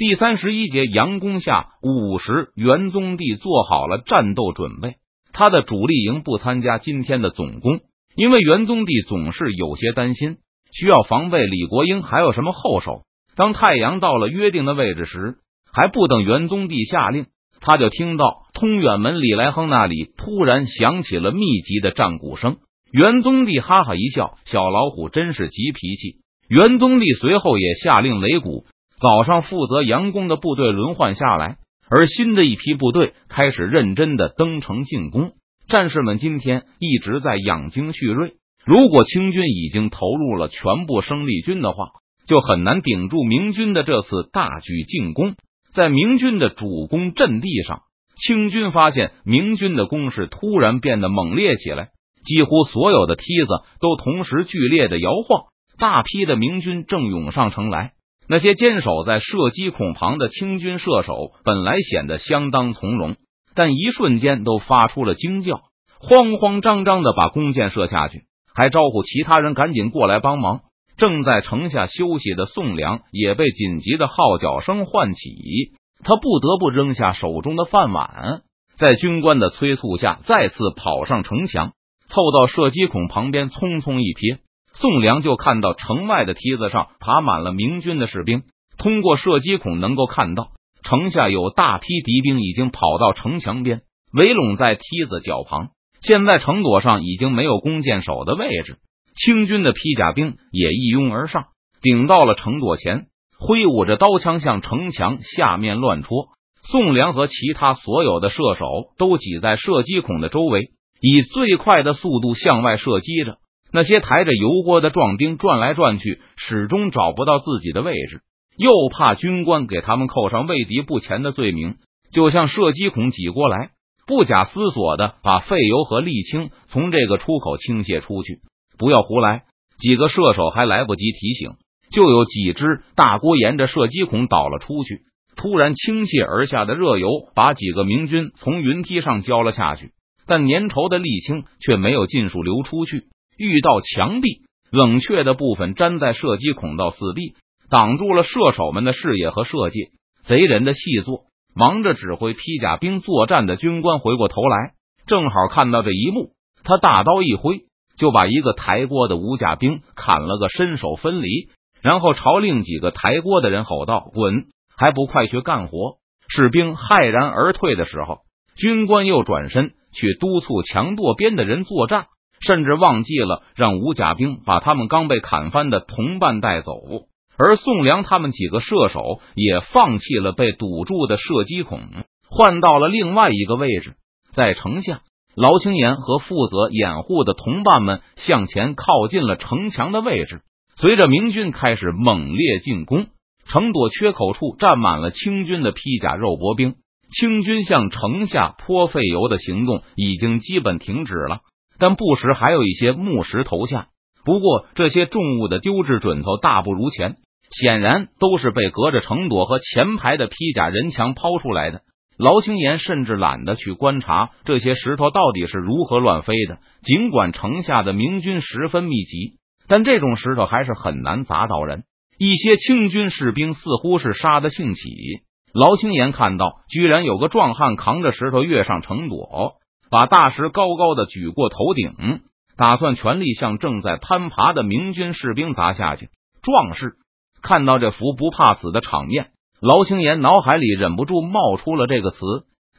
第三十一节杨公下午时，元宗帝做好了战斗准备。他的主力营不参加今天的总攻，因为元宗帝总是有些担心，需要防备李国英还有什么后手。当太阳到了约定的位置时，还不等元宗帝下令，他就听到通远门李来亨那里突然响起了密集的战鼓声。元宗帝哈哈一笑：“小老虎真是急脾气。”元宗帝随后也下令擂鼓。早上负责佯攻的部队轮换下来，而新的一批部队开始认真的登城进攻。战士们今天一直在养精蓄锐。如果清军已经投入了全部生力军的话，就很难顶住明军的这次大举进攻。在明军的主攻阵地上，清军发现明军的攻势突然变得猛烈起来，几乎所有的梯子都同时剧烈的摇晃，大批的明军正涌上城来。那些坚守在射击孔旁的清军射手本来显得相当从容，但一瞬间都发出了惊叫，慌慌张张的把弓箭射下去，还招呼其他人赶紧过来帮忙。正在城下休息的宋良也被紧急的号角声唤起，他不得不扔下手中的饭碗，在军官的催促下，再次跑上城墙，凑到射击孔旁边，匆匆一瞥。宋良就看到城外的梯子上爬满了明军的士兵，通过射击孔能够看到城下有大批敌兵已经跑到城墙边，围拢在梯子脚旁。现在城垛上已经没有弓箭手的位置，清军的披甲兵也一拥而上，顶到了城垛前，挥舞着刀枪向城墙下面乱戳。宋良和其他所有的射手都挤在射击孔的周围，以最快的速度向外射击着。那些抬着油锅的壮丁转来转去，始终找不到自己的位置，又怕军官给他们扣上畏敌不前的罪名，就向射击孔挤过来，不假思索的把废油和沥青从这个出口倾泻出去。不要胡来！几个射手还来不及提醒，就有几只大锅沿着射击孔倒了出去。突然倾泻而下的热油把几个明军从云梯上浇了下去，但粘稠的沥青却没有尽数流出去。遇到墙壁，冷却的部分粘在射击孔道四壁，挡住了射手们的视野和射界。贼人的细作，忙着指挥披甲兵作战的军官回过头来，正好看到这一幕。他大刀一挥，就把一个抬锅的无甲兵砍了个身首分离，然后朝另几个抬锅的人吼道：“滚！还不快去干活！”士兵骇然而退的时候，军官又转身去督促墙垛边的人作战。甚至忘记了让武甲兵把他们刚被砍翻的同伴带走，而宋良他们几个射手也放弃了被堵住的射击孔，换到了另外一个位置。在城下，劳青岩和负责掩护的同伴们向前靠近了城墙的位置。随着明军开始猛烈进攻，城垛缺口处站满了清军的披甲肉搏兵。清军向城下泼废油的行动已经基本停止了。但不时还有一些木石投下，不过这些重物的丢掷准头大不如前，显然都是被隔着城垛和前排的披甲人墙抛出来的。劳青岩甚至懒得去观察这些石头到底是如何乱飞的。尽管城下的明军十分密集，但这种石头还是很难砸到人。一些清军士兵似乎是杀得兴起，劳青岩看到，居然有个壮汉扛着石头跃上城垛。把大石高高的举过头顶，打算全力向正在攀爬的明军士兵砸下去。壮士看到这幅不怕死的场面，劳青岩脑海里忍不住冒出了这个词。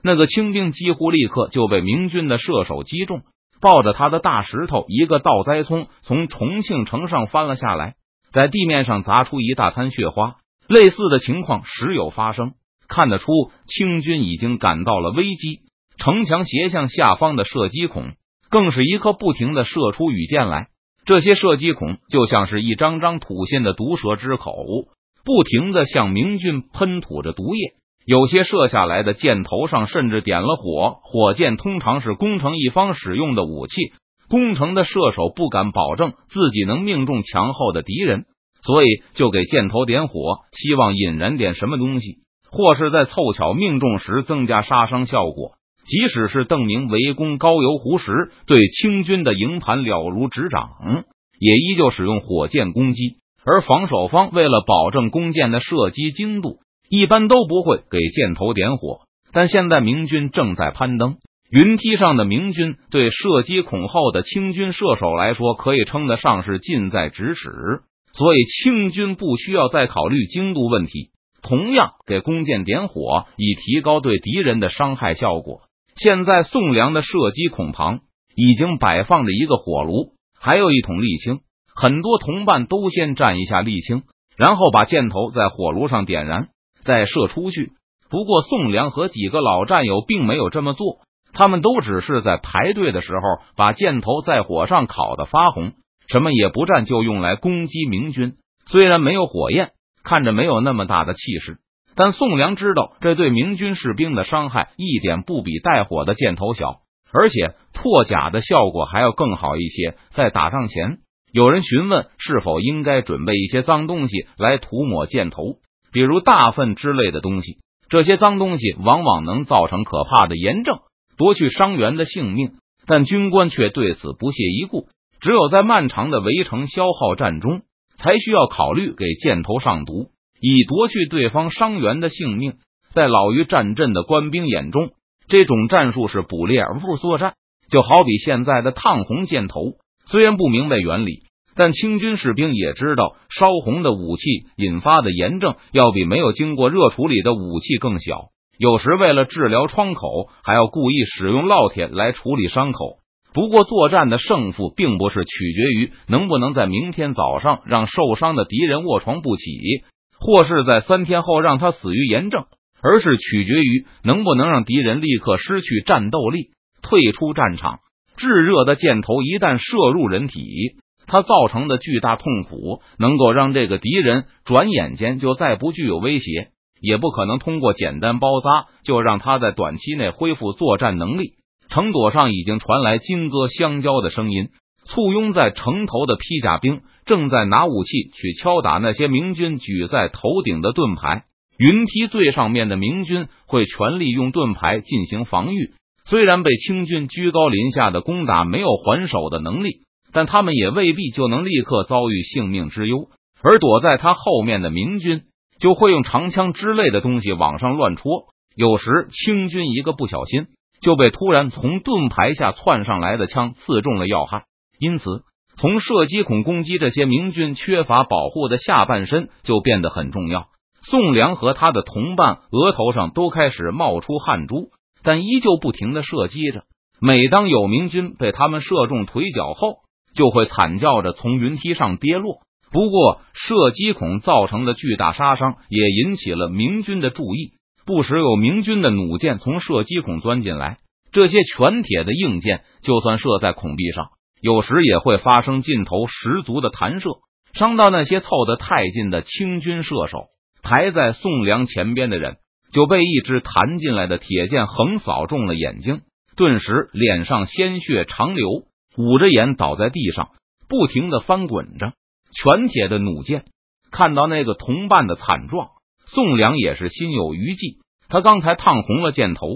那个清兵几乎立刻就被明军的射手击中，抱着他的大石头，一个倒栽葱从重庆城上翻了下来，在地面上砸出一大滩血花。类似的情况时有发生，看得出清军已经感到了危机。城墙斜向下方的射击孔，更是一刻不停的射出羽箭来。这些射击孔就像是一张张吐信的毒蛇之口，不停的向明军喷吐着毒液。有些射下来的箭头上甚至点了火。火箭通常是攻城一方使用的武器，攻城的射手不敢保证自己能命中墙后的敌人，所以就给箭头点火，希望引燃点什么东西，或是在凑巧命中时增加杀伤效果。即使是邓明围攻高邮湖时，对清军的营盘了如指掌，也依旧使用火箭攻击。而防守方为了保证弓箭的射击精度，一般都不会给箭头点火。但现在明军正在攀登，云梯上的明军对射击恐后的清军射手来说，可以称得上是近在咫尺。所以清军不需要再考虑精度问题，同样给弓箭点火，以提高对敌人的伤害效果。现在宋良的射击孔旁已经摆放着一个火炉，还有一桶沥青。很多同伴都先蘸一下沥青，然后把箭头在火炉上点燃，再射出去。不过，宋良和几个老战友并没有这么做，他们都只是在排队的时候把箭头在火上烤的发红，什么也不蘸，就用来攻击明军。虽然没有火焰，看着没有那么大的气势，但宋良知道这对明军士兵的伤害一点不比带火的箭头小，而且破甲的效果还要更好一些。在打仗前，有人询问是否应该准备一些脏东西来涂抹箭头，比如大粪之类的东西。这些脏东西往往能造成可怕的炎症，夺去伤员的性命。但军官却对此不屑一顾。只有在漫长的围城消耗战中，才需要考虑给箭头上毒，以夺去对方伤员的性命。在老于战阵的官兵眼中，这种战术是捕猎而不作战。就好比现在的烫红箭头，虽然不明白原理。但清军士兵也知道，烧红的武器引发的炎症要比没有经过热处理的武器更小。有时为了治疗创口，还要故意使用烙铁来处理伤口。不过，作战的胜负并不是取决于能不能在明天早上让受伤的敌人卧床不起，或是在三天后让他死于炎症，而是取决于能不能让敌人立刻失去战斗力，退出战场。炙热的箭头一旦射入人体。它造成的巨大痛苦，能够让这个敌人转眼间就再不具有威胁，也不可能通过简单包扎就让他在短期内恢复作战能力。城垛上已经传来金戈相交的声音，簇拥在城头的披甲兵正在拿武器去敲打那些明军举在头顶的盾牌。云梯最上面的明军会全力用盾牌进行防御，虽然被清军居高临下的攻打没有还手的能力。但他们也未必就能立刻遭遇性命之忧，而躲在他后面的明军就会用长枪之类的东西往上乱戳。有时清军一个不小心就被突然从盾牌下窜上来的枪刺中了要害，因此从射击孔攻击这些明军缺乏保护的下半身就变得很重要。宋良和他的同伴额头上都开始冒出汗珠，但依旧不停的射击着。每当有明军被他们射中腿脚后，就会惨叫着从云梯上跌落。不过，射击孔造成的巨大杀伤也引起了明军的注意。不时有明军的弩箭从射击孔钻进来，这些全铁的硬箭就算射在孔壁上，有时也会发生劲头十足的弹射，伤到那些凑得太近的清军射手。排在宋良前边的人就被一支弹进来的铁箭横扫中了眼睛，顿时脸上鲜血长流。捂着眼倒在地上，不停的翻滚着。全铁的弩箭看到那个同伴的惨状，宋良也是心有余悸。他刚才烫红了箭头，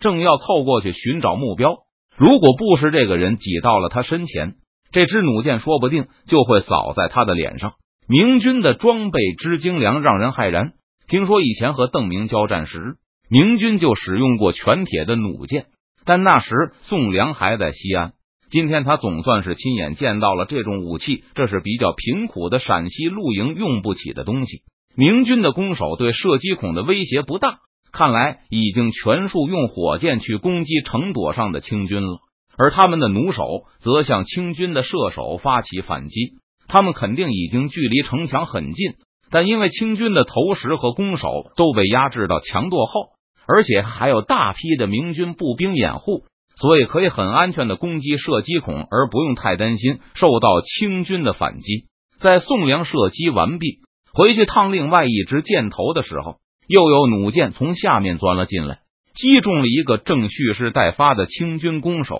正要凑过去寻找目标。如果不是这个人挤到了他身前，这支弩箭说不定就会扫在他的脸上。明军的装备之精良，让人骇然。听说以前和邓明交战时，明军就使用过全铁的弩箭，但那时宋良还在西安。今天他总算是亲眼见到了这种武器，这是比较贫苦的陕西露营用不起的东西。明军的弓手对射击孔的威胁不大，看来已经全数用火箭去攻击城垛上的清军了。而他们的弩手则向清军的射手发起反击，他们肯定已经距离城墙很近，但因为清军的投石和弓手都被压制到墙垛后，而且还有大批的明军步兵掩护。所以可以很安全的攻击射击孔，而不用太担心受到清军的反击。在宋良射击完毕，回去烫另外一支箭头的时候，又有弩箭从下面钻了进来，击中了一个正蓄势待发的清军弓手。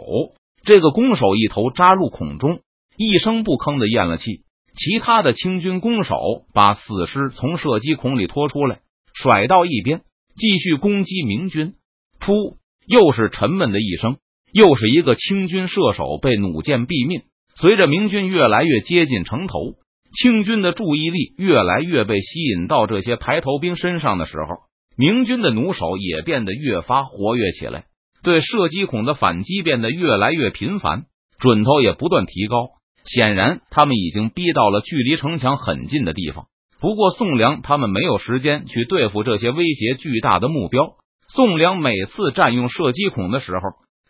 这个弓手一头扎入孔中，一声不吭的咽了气。其他的清军弓手把死尸从射击孔里拖出来，甩到一边，继续攻击明军。噗！又是沉闷的一声。又是一个清军射手被弩箭毙命。随着明军越来越接近城头，清军的注意力越来越被吸引到这些排头兵身上的时候，明军的弩手也变得越发活跃起来，对射击孔的反击变得越来越频繁，准头也不断提高。显然，他们已经逼到了距离城墙很近的地方。不过，宋良他们没有时间去对付这些威胁巨大的目标。宋良每次占用射击孔的时候，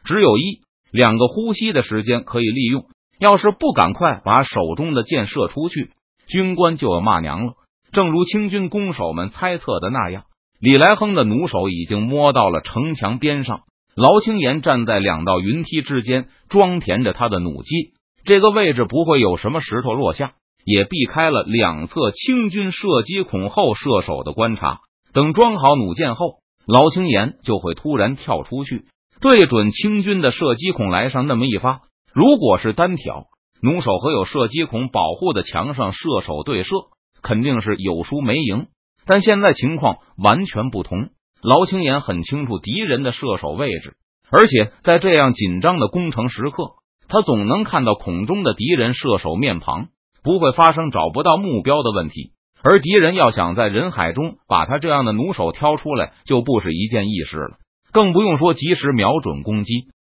只有一两个呼吸的时间可以利用。要是不赶快把手中的箭射出去，军官就要骂娘了。正如清军弓手们猜测的那样，李来亨的弩手已经摸到了城墙边上。劳青岩站在两道云梯之间，装填着他的弩机。这个位置不会有什么石头落下，也避开了两侧清军射击孔后射手的观察。等装好弩箭后，劳青岩就会突然跳出去，对准清军的射击孔来上那么一发。如果是单挑，弩手和有射击孔保护的墙上射手对射。肯定是有输没赢，但现在情况完全不同。劳青岩很清楚敌人的射手位置，而且在这样紧张的攻城时刻，他总能看到孔中的敌人射手面庞，不会发生找不到目标的问题。而敌人要想在人海中把他这样的弩手挑出来，就不是一件易事了，更不用说及时瞄准攻击。